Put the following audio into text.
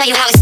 show you how it's